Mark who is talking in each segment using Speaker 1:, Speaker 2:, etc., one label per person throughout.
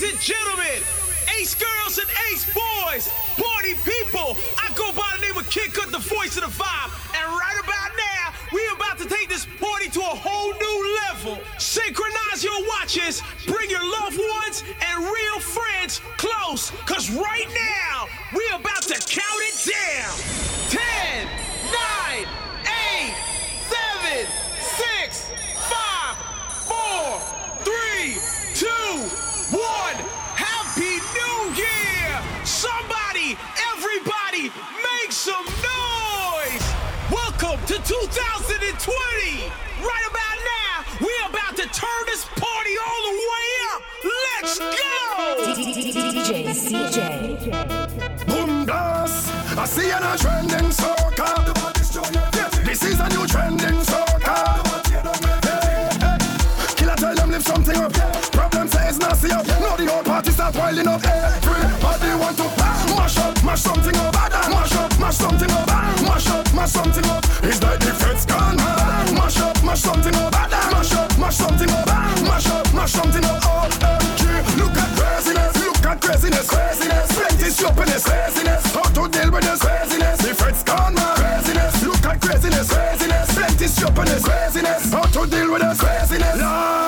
Speaker 1: Ladies and gentlemen, ace girls and ace boys, party people, I go by the name of Kid Cut, the voice of the vibe. And right about now, we are about to take this party to a whole new level. Synchronize your watches, bring your loved ones and real friends close, cause right now, we are about to count it down. 10, 2020! Right about now, we're about to turn this party all the way up! Let's go!
Speaker 2: DJ CJay.
Speaker 3: Boom blast. I see you a trending soca. This is a new trending soca. Hey, hey. Killer tell them lift something up. Problem says nasty up. Now the whole party start piling up. Everybody want to mash up, mash something up. Mash up, mash something up. Mash something up. It's like the feds gone mad. Mash up, mash something up. Mash up, mash something up. Mash up, mash something up. Oh, OMG, look at craziness. Look at craziness, craziness. Plenty stupidness, craziness. How to deal with this craziness? The feds gone mad. Craziness, look at craziness, craziness. Plenty stupidness, craziness. How to deal with this craziness? Lord,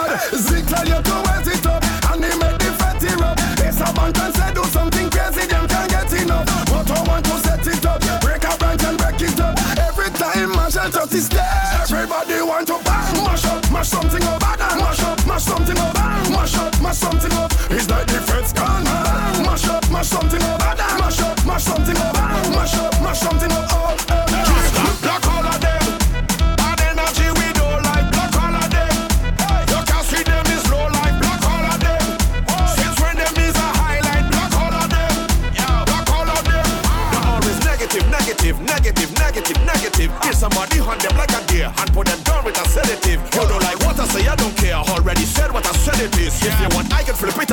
Speaker 3: Mash something up. Mash up, mash something up. Mash up, mash something up. It's like the feds gone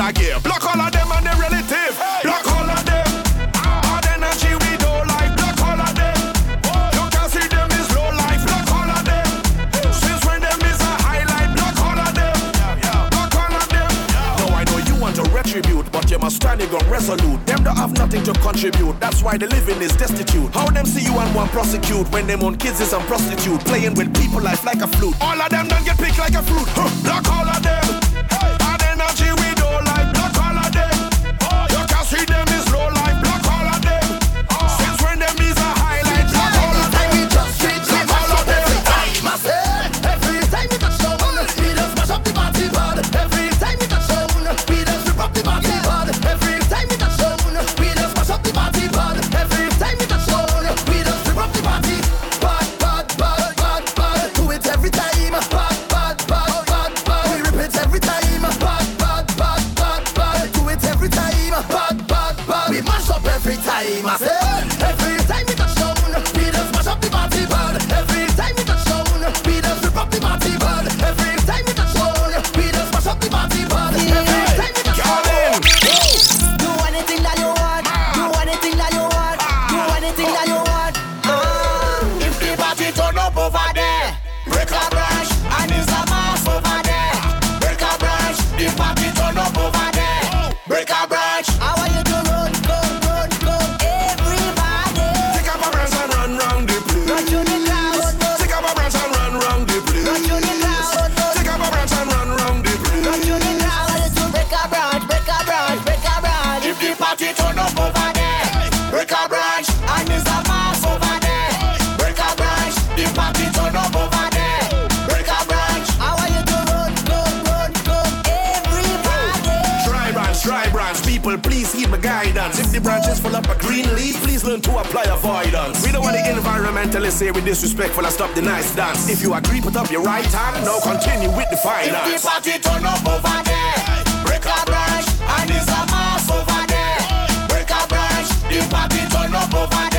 Speaker 4: I can flip it again. Block all of them and their relative. Block all of them. Bad energy we don't like. Block all of them. You can see them is low life. Block all of them. Since when them is a highlight. Block all of them. Block all of them. No, I know you want to retribute, but you must stand ground resolute. Them don't have nothing to contribute. That's why the living is destitute. How them see you and want prosecute when them own kids is some prostitute playing with people life like a flute. All of them don't get picked like a fruit. Huh. Block all of them.
Speaker 5: The
Speaker 6: branch
Speaker 4: is full up a green leaf, please learn to apply avoidance. We don't want the environmentalists say we disrespectful and stop the nice dance. If you agree, put up your right hand. Now continue with the
Speaker 6: If the
Speaker 4: finance.
Speaker 6: party turn up over there, break a branch and it's a mass over there. Break a branch. The party turn up over there.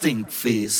Speaker 7: stink face.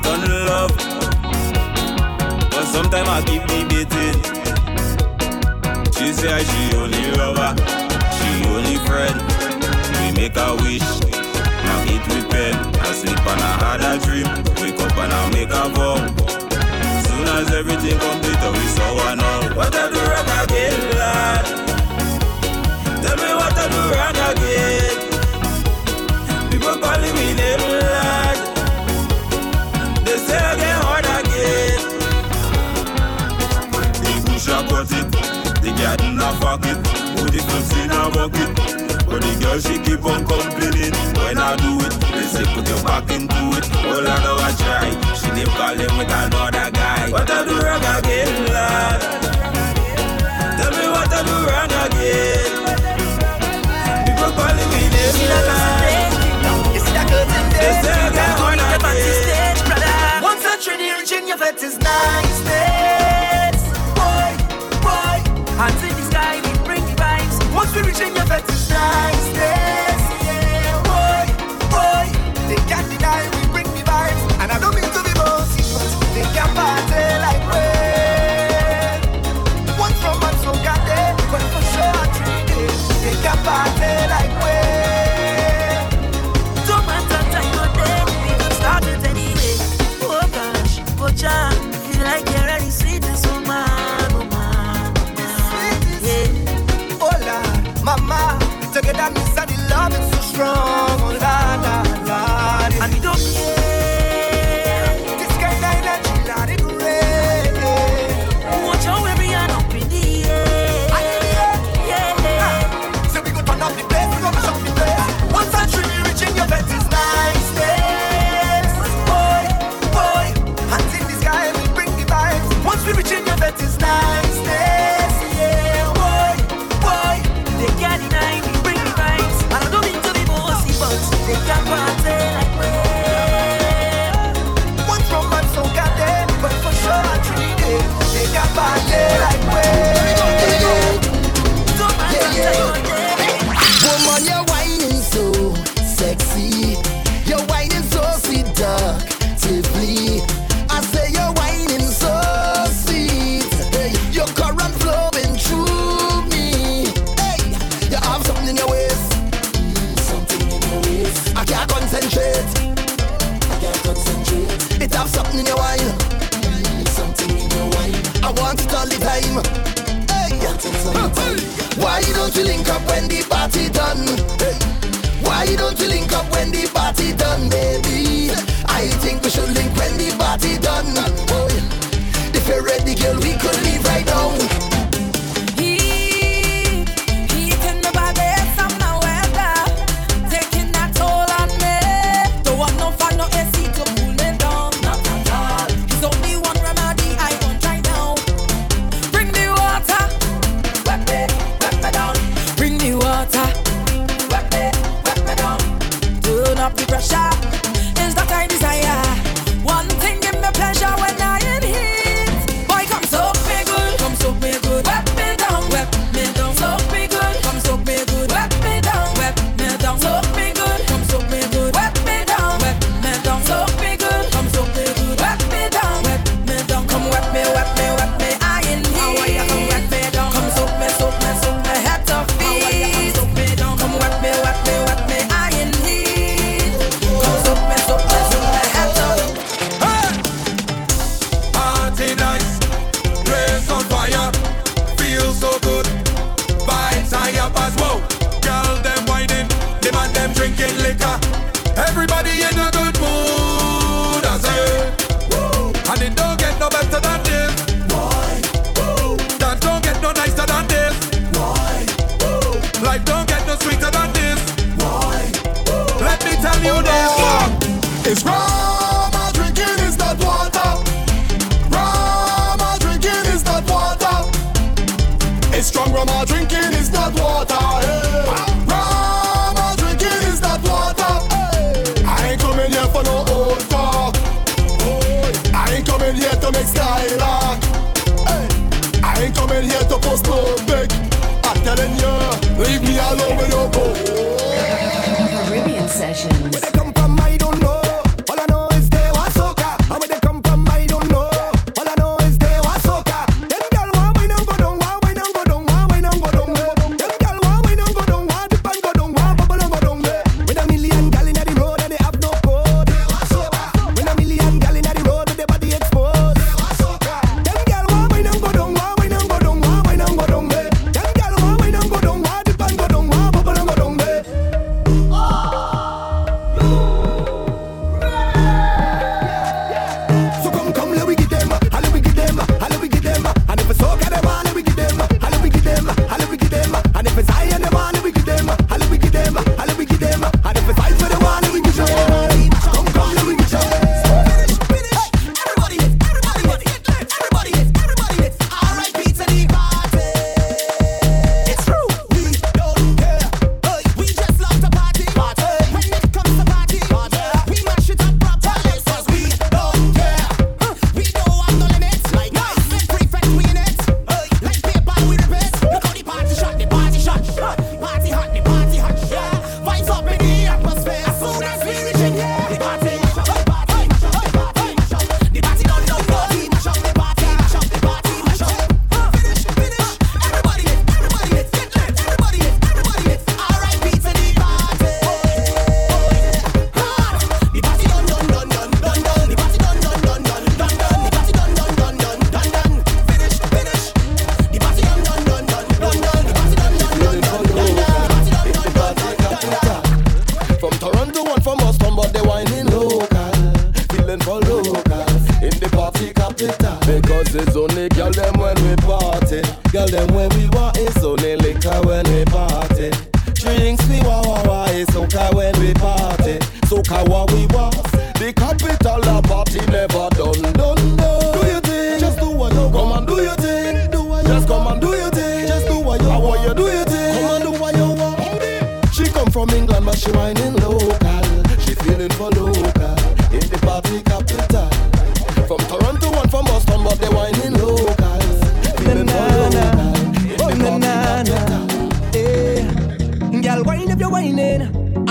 Speaker 8: Sometimes I keep debating. She say she only lover, she only friend. We make a wish, now it with pen. I sleep and I had a dream. Wake up and I make a vow. Soon as everything complete, we saw one all. What I do wrong again, lad? Tell me what I do wrong again. People calling me name. The girl in a pocket, put the clips in a bucket. But the girl she keep on complaining when I do it. They say put your back into it. Oh, I know I try. She keep calling with another guy. What I do wrong again, lad? Tell me what I do wrong again. People calling me name, lad. They say I got one again.
Speaker 9: Once I treat the engine, your vet is nice, babe. spirit in your bed is
Speaker 10: nice.
Speaker 4: Stay.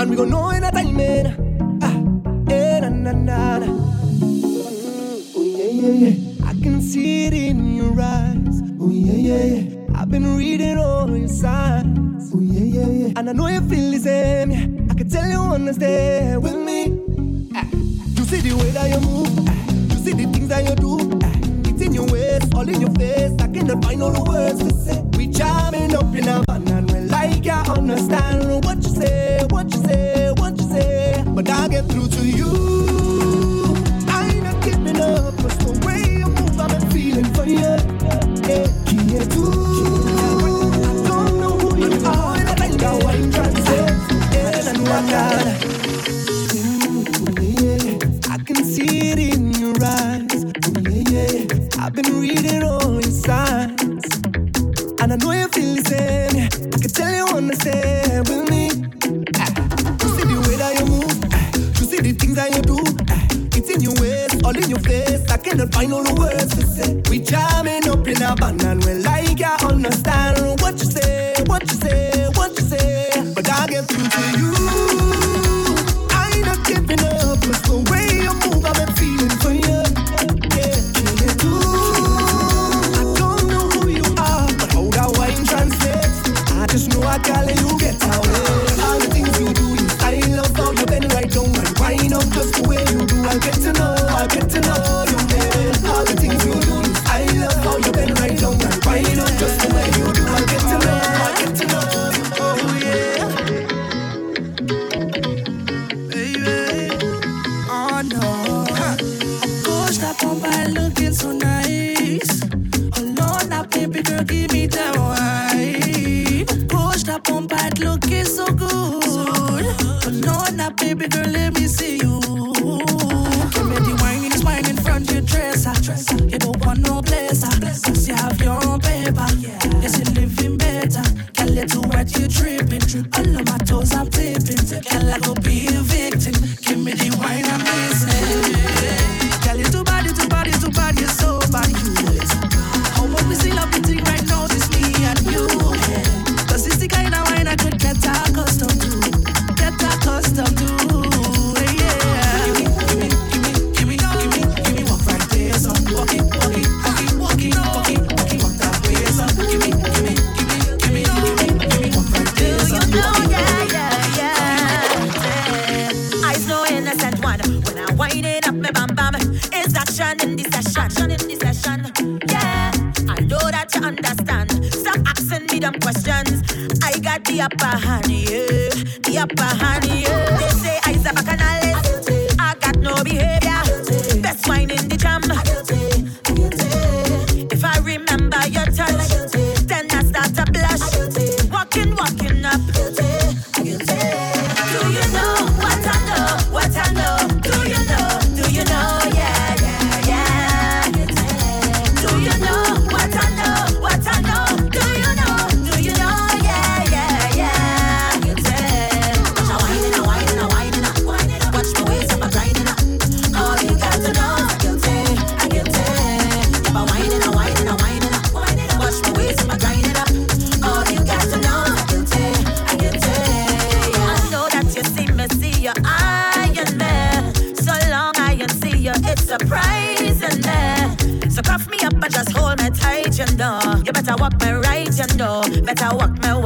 Speaker 4: And
Speaker 11: we gon' know in a time, man. Ah, eh, na na na. na. Ooh yeah, yeah, yeah. I can see it in your eyes. Oh, yeah, yeah, yeah. I've been reading all your signs. Oh, yeah, yeah, yeah. And I know you feel the same. Yeah. I can tell you wanna stay with me. Ah. You see the way that you move. Ah. You see the things that you do. Ah. It's in your ways, all in your face. I cannot find all the words to say. We jamming up in a van and we like I understand what you say but I'll get through to you. that
Speaker 12: look is so good. No, not baby girl, let me see you. Give me the wine is wine in front of your dresser. You don't want no blazer. Since you have your own paper, yes, you're living better. Can let you wet, you tripping. All of my toes I'm tipping. Can I go be
Speaker 13: better walk my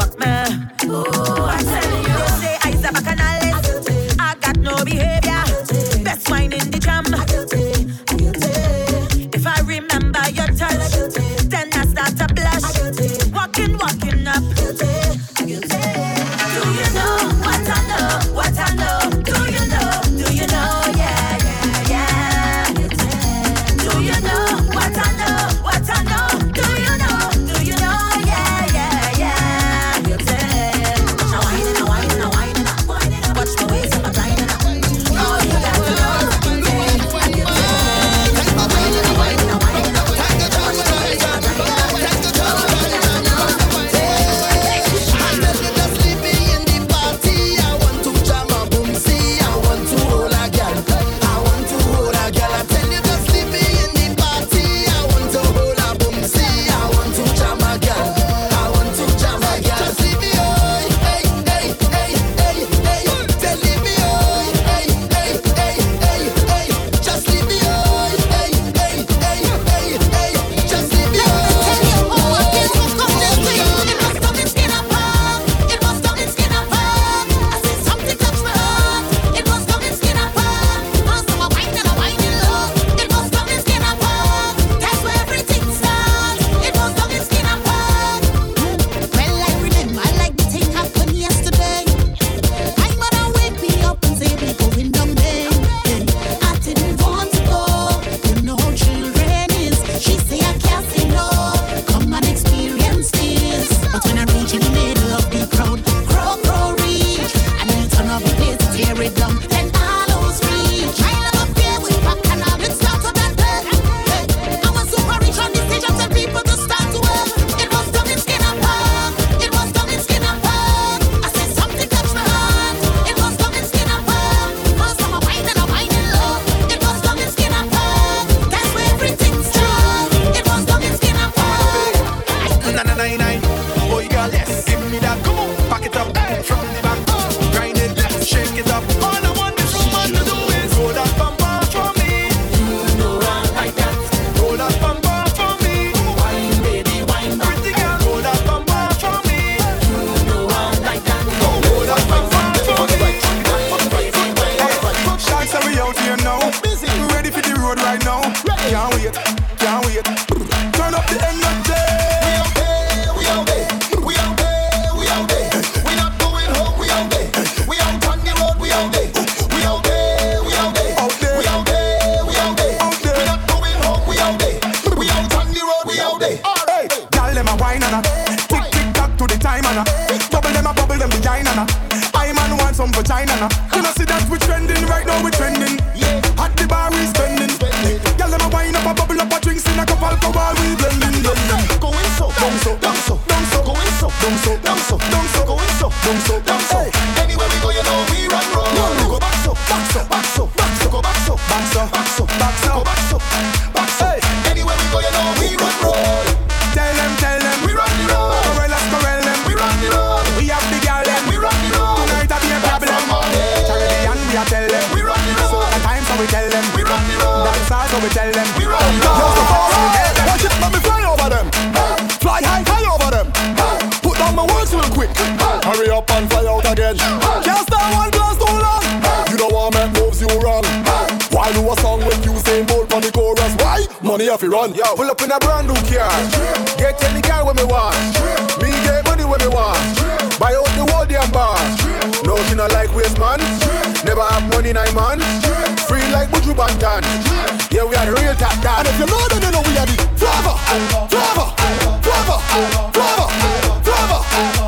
Speaker 14: can do
Speaker 3: care. Get any girl when me want. Me get money when me want. Buy out the world damn bar. No, I like waste man. Never have money, nine man. Free like Buju Banton. Yeah, we are the real top
Speaker 15: down.
Speaker 3: And
Speaker 15: if you know that, you know we are the driver, driver, driver, driver, driver. flavor.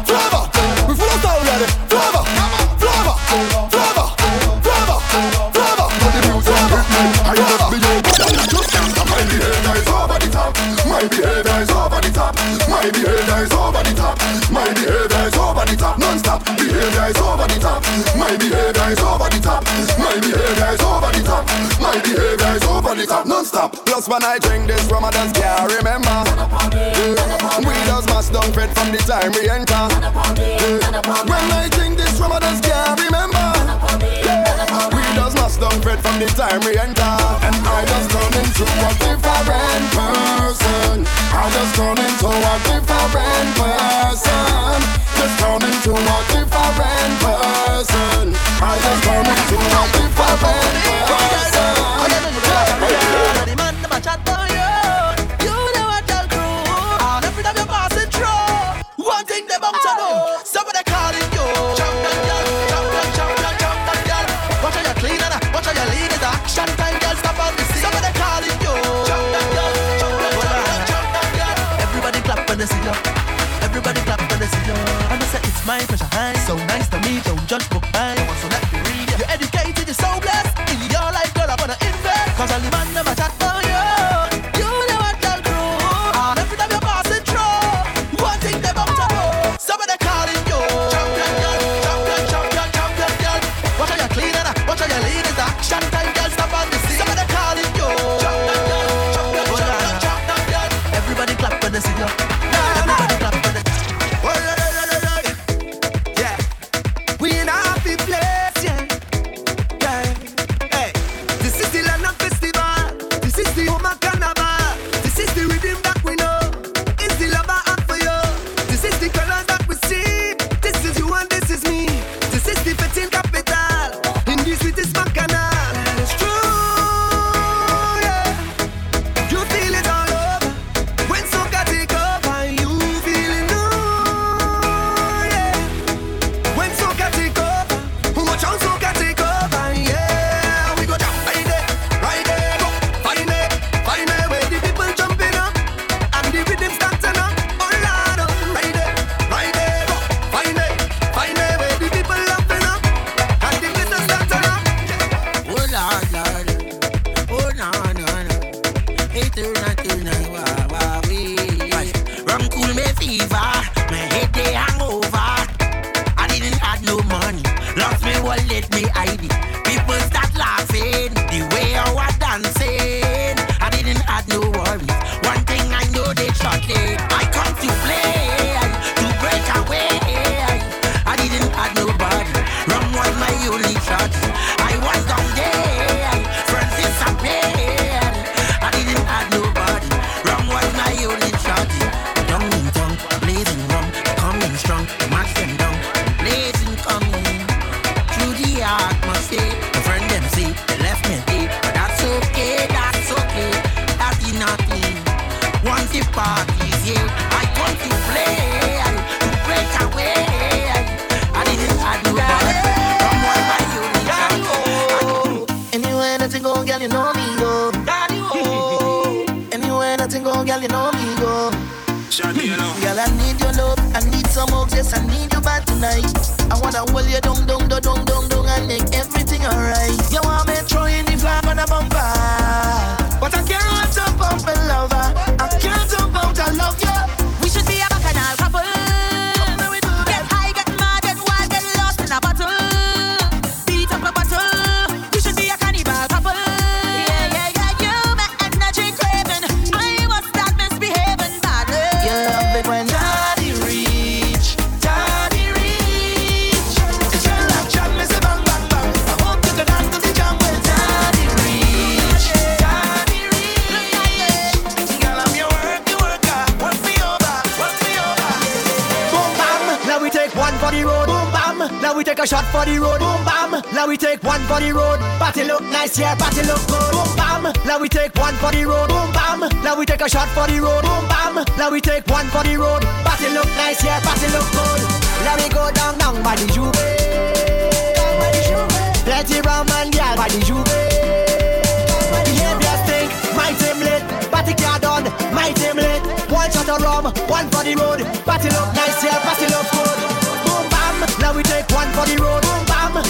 Speaker 15: behavior is over the top. My behavior is over the top. My behavior is over the top. My behavior is over the top non-stop.
Speaker 3: Plus when I drink this rum, I just can't remember. We just must down fed from the time we enter. When I drink this rum, I just can't remember. We just must down fed from the time we enter.
Speaker 15: And I just turn into a different person. I just turn into a different person. Just turn into a different person. I am coming to a different person.
Speaker 16: know me, yo. Anywhere that go, girl, you know me, go. Girl, I need your love. I need some hugs. Yes, I need you bad tonight. I wanna hold you down, down, down, down, down, down, and make everything alright. You want me throwing the flag on a bumper, but I can't.
Speaker 17: Take one for the road. Party look nice, yeah, party look good. Boom bam. Now we take one for the road. Boom bam. Now we take a shot for the road. Boom bam. Now we take one for the road. Party look nice, yeah, party look good. Now we go down, down by the J'ouvert. Plenty rum and gal by the J'ouvert. Behavior stink, my team lit. Party car done, my team lit. One shot of rum, one for the road. Party look nice, yeah, party look good. Boom bam, now we take one for the road. Boom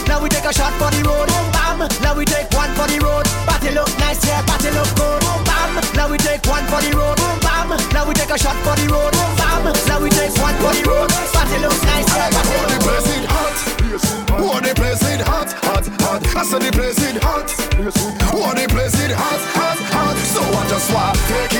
Speaker 17: now we take a shot for the road. Boom bam, now we take one for the road. Party look nice, yeah, party look good. Boom bam, now we take one for the road. Boom bam, now we take a shot for the road. Boom bam, now we take one for the road. Party look nice, yeah, party look
Speaker 11: place
Speaker 17: good.
Speaker 11: it hot. Oh, the place it hot, hot, hot. I said the place it hot. Oh, the place it hot, hot, hot. So I just want it take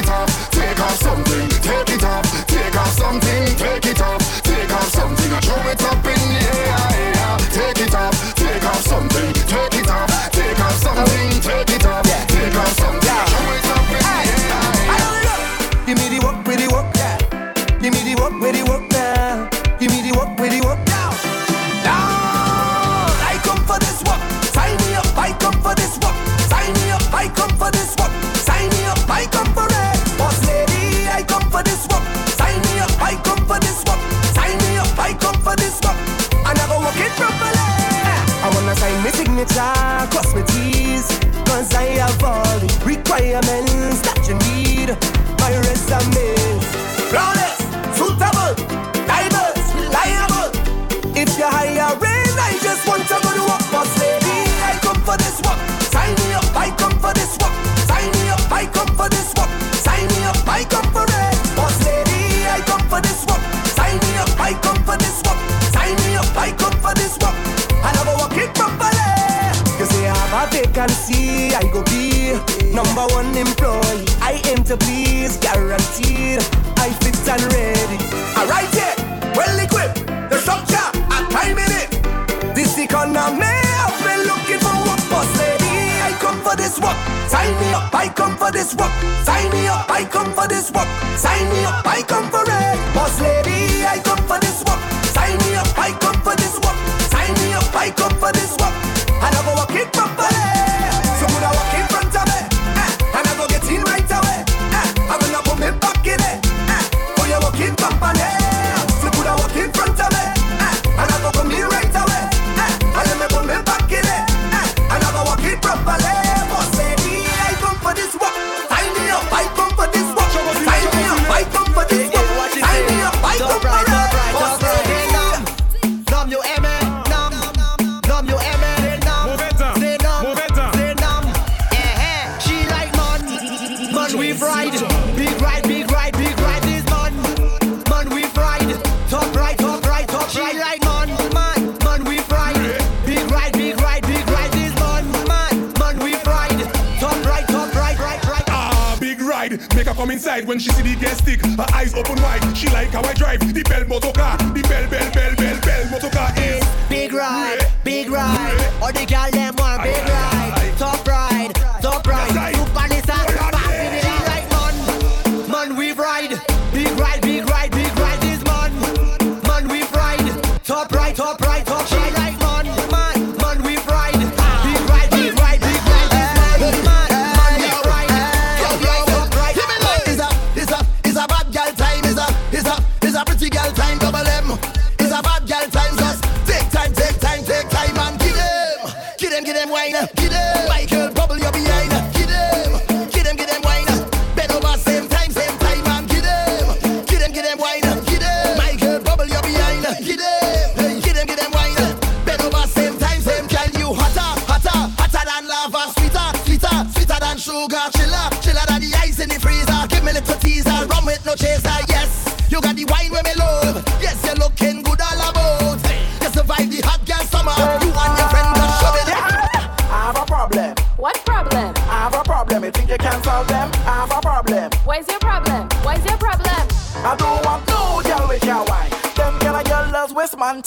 Speaker 18: Make her come inside when she see the gas stick. Her eyes open wide. She like how I drive the bell motor car. The bell, bell, bell, bell, bell motor car is
Speaker 17: Big ride, big ride. All the girl them want big ride,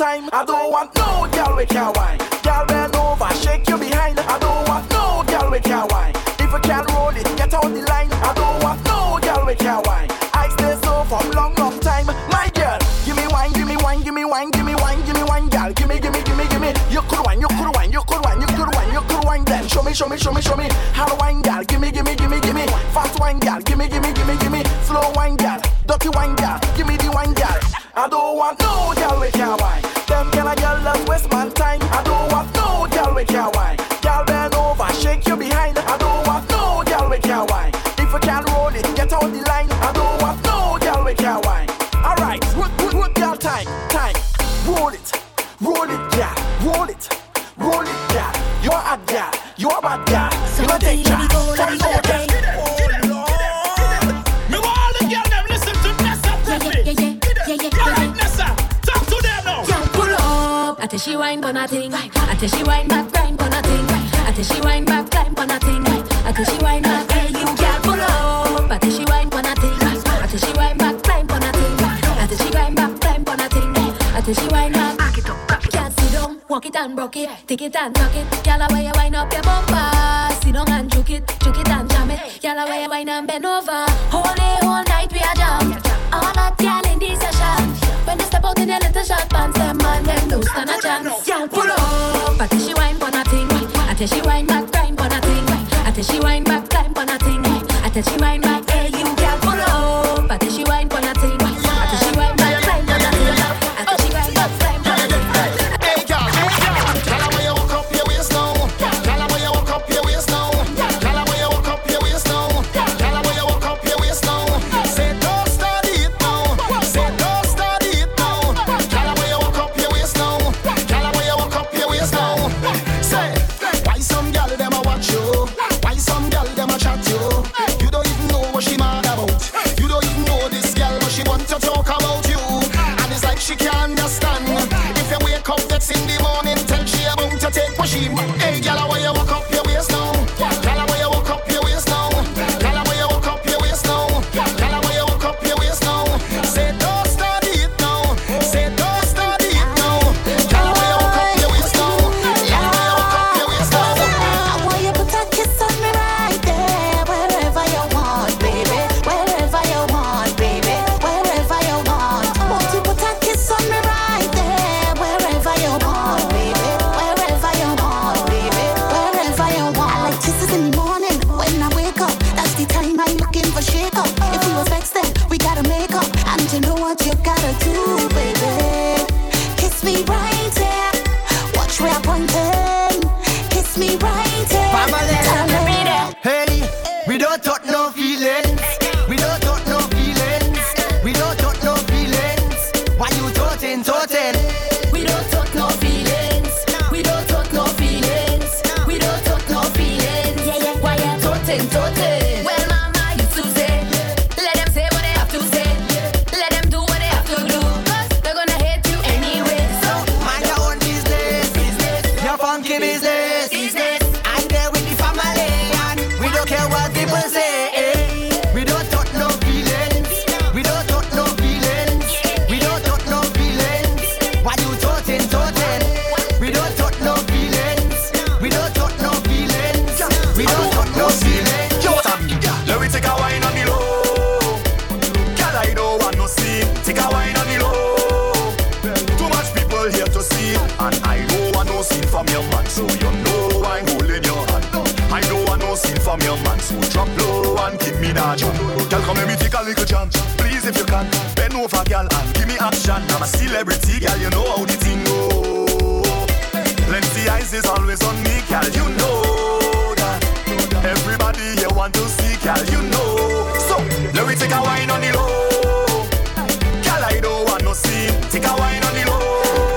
Speaker 14: time. I don't want no girl with your wine. Girl bend over, shake your behind. I don't want no girl with your wine. If you can roll it, get out the line. I don't want no girl with your wine. I stay so for long, long time. My girl, give me wine, give me wine, give me wine, give me wine, give me wine, girl. Give me, give me, give me, give me.
Speaker 19: You could wine, you could wine, you could wine, you could wine, you could wine. Then show me, show me, show me, show me. Hard wine, girl. Give me, give me, give me, give me. Fast wine, girl. Give me, give me, give me, give me. Slow wine, girl. Dirty wine, girl. Give me the wine, girl. I don't
Speaker 14: want no girl
Speaker 20: with your wine. Until she wind back, climb on a thing. Until she wind back, climb on a thing. Until she wind back, you can't pull up. Until she wind on a thing. Until she wind back, climb on a thing. Until she wind back, climb on a thing. Until she wind back, back it up, back it sit down, walk it and broke it, take it and tuck it. Girl, why you wind up your bumper? Sit down and juke it, juke it and jam it. Girl, why you wind and bend over? Whole day, whole night we a jam. All that girl in this session. When they step out in their little short pants, them man them don't stand a chance. Y'all pull up tell she wine back, time for a thing. I tell she wine back, time for a thing. I tell she wine back,
Speaker 19: hey.
Speaker 21: off, give me action. I'm a celebrity, girl, you know how the thing go. Plenty eyes is always on me, girl, you know that. Everybody here want to see, girl, you know. So let me take a wine on the low. Girl, I don't want no scene. Take a wine on the low.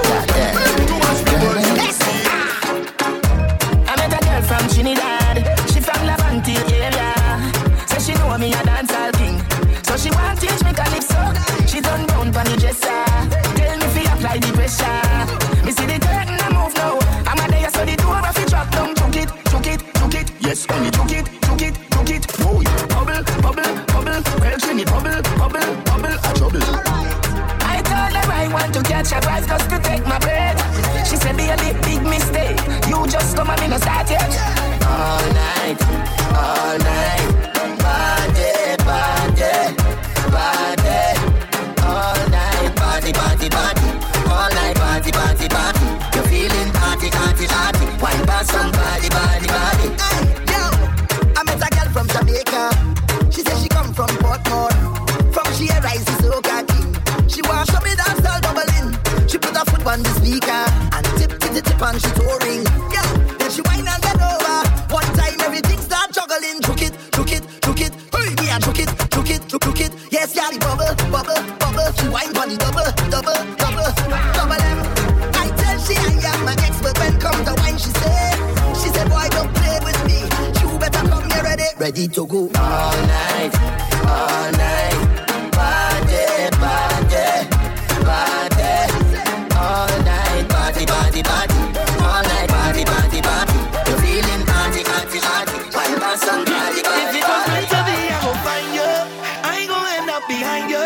Speaker 22: find you.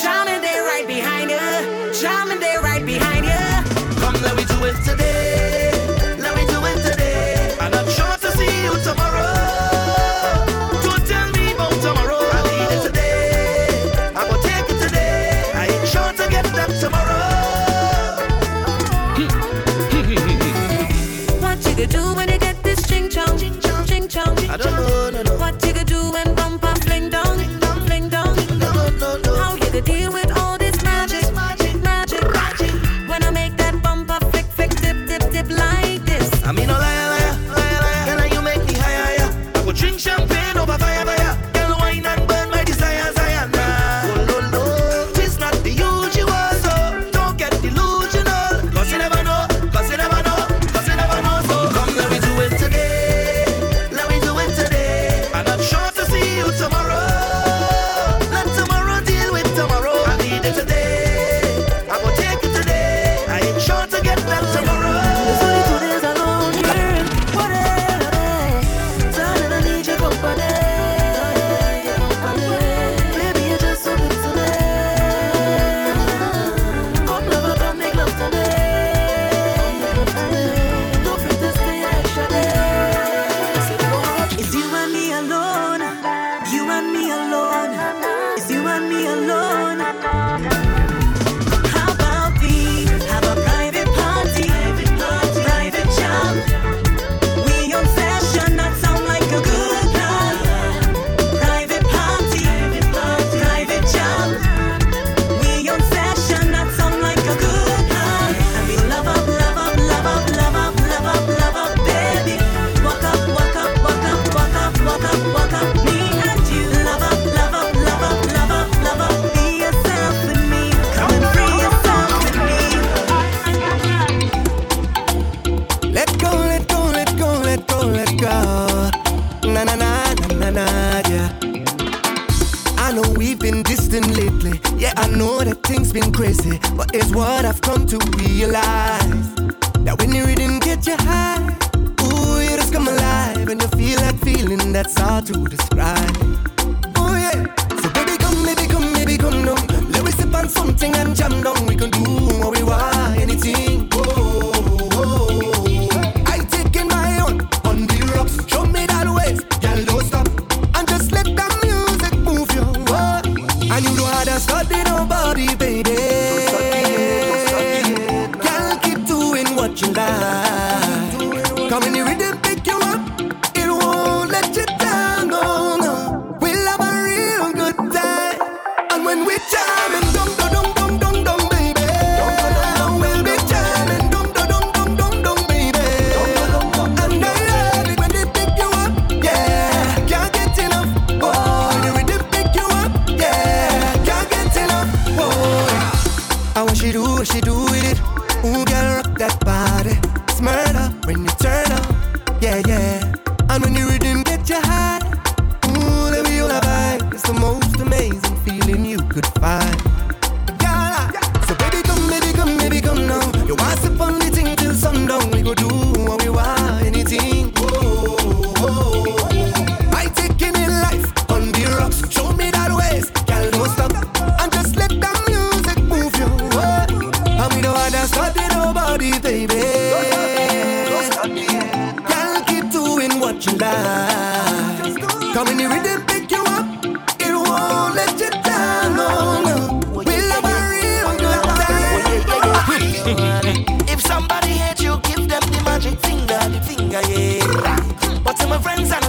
Speaker 16: Charming, they right behind you. Charming, they right behind you.
Speaker 22: Come, let me do it today.
Speaker 11: I've come to realize When the rhythm pick you up, it won't let you down. No. We a real good time.
Speaker 16: If somebody you, give them the magic finger, the finger, yeah. But my friends and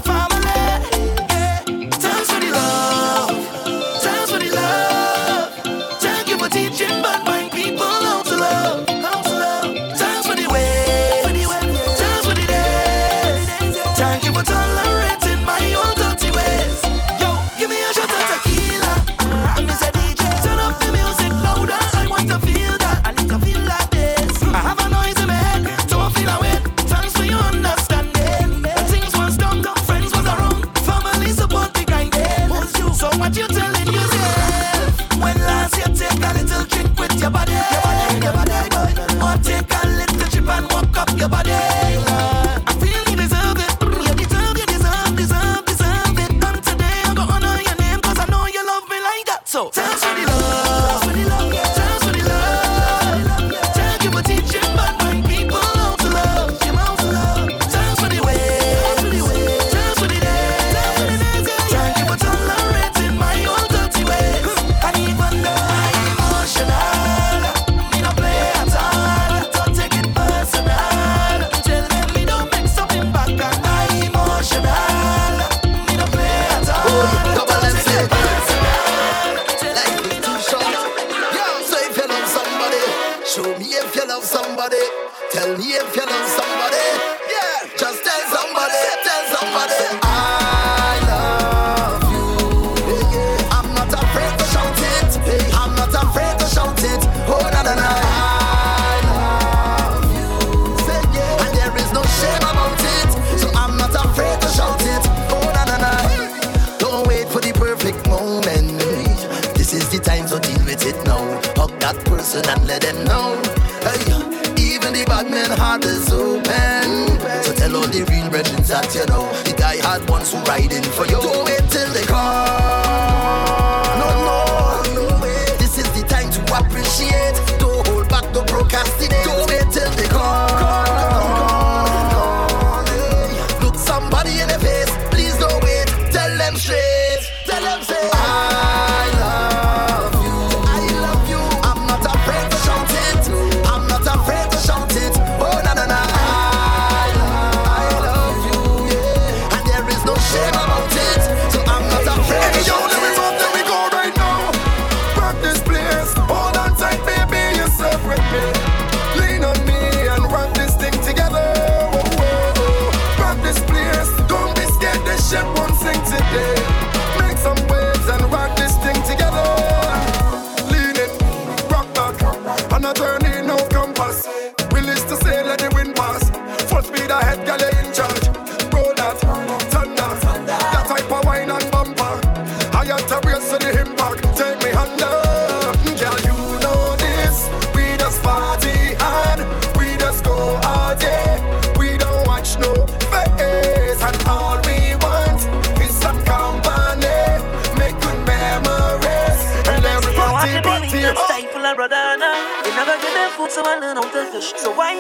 Speaker 3: that, you know. The guy had ones who riding for you.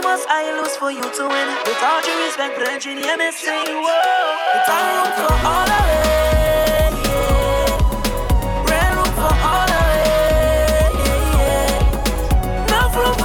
Speaker 16: must I lose for you to win? With all due respect, brethren, you missing. Whoa, it's all room for all of it. Red room for all of it. Yeah, yeah. Enough room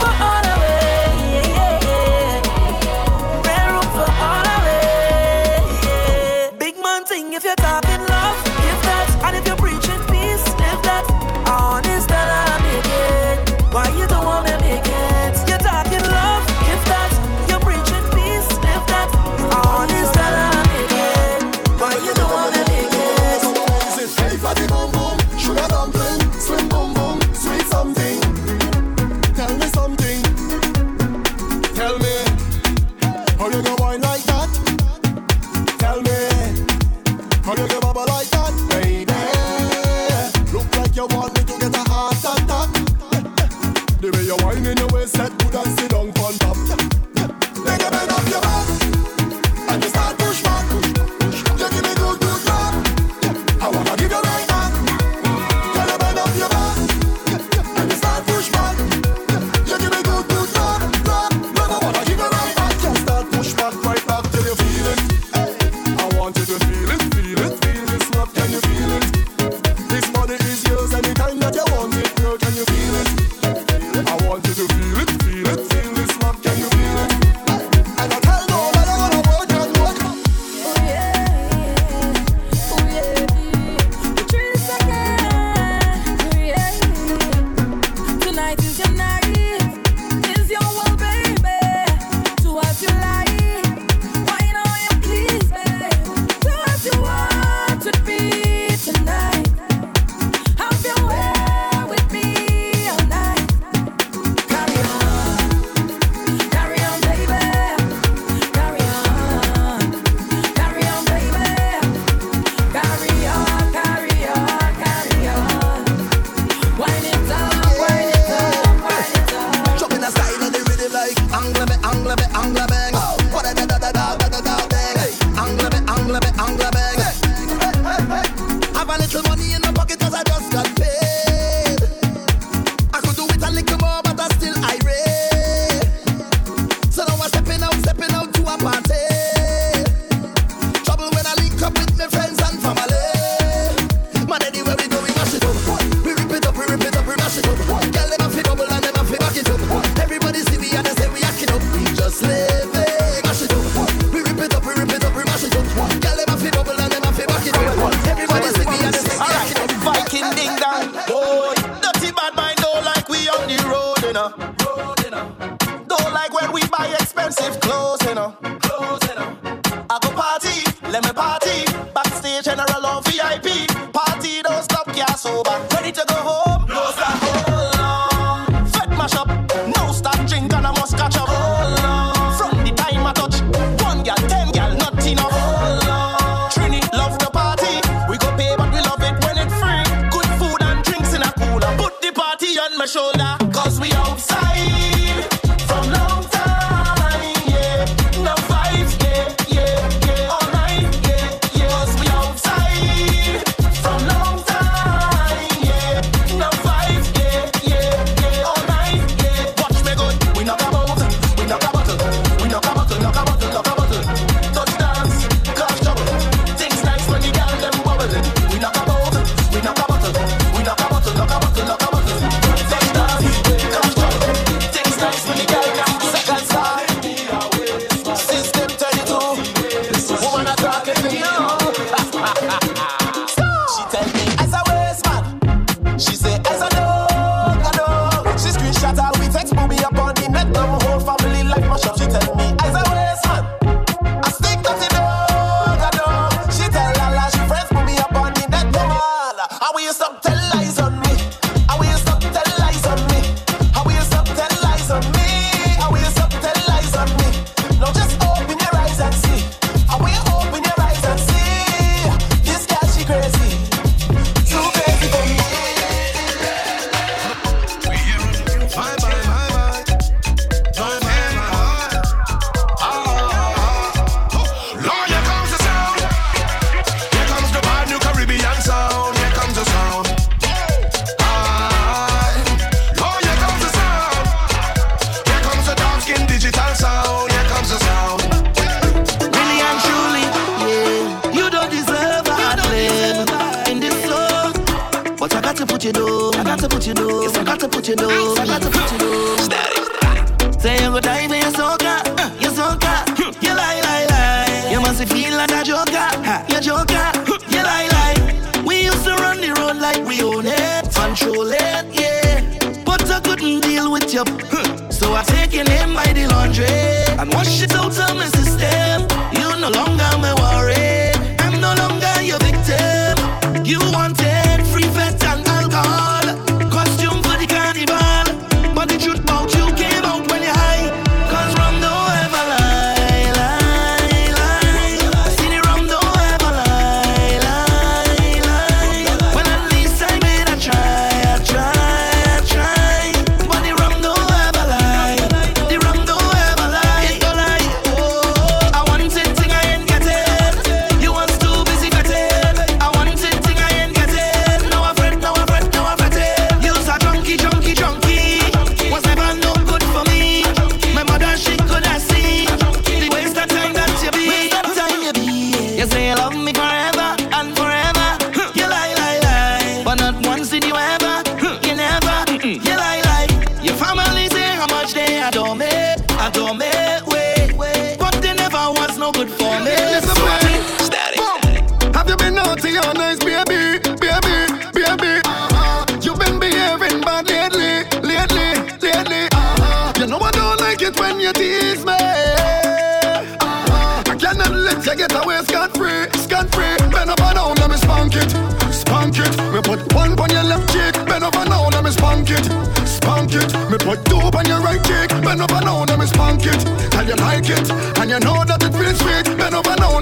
Speaker 23: over now, them is spank it.
Speaker 24: Tell you like it, and you
Speaker 3: know that it feels sweet. Bend over now,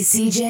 Speaker 2: www.djcjay.com.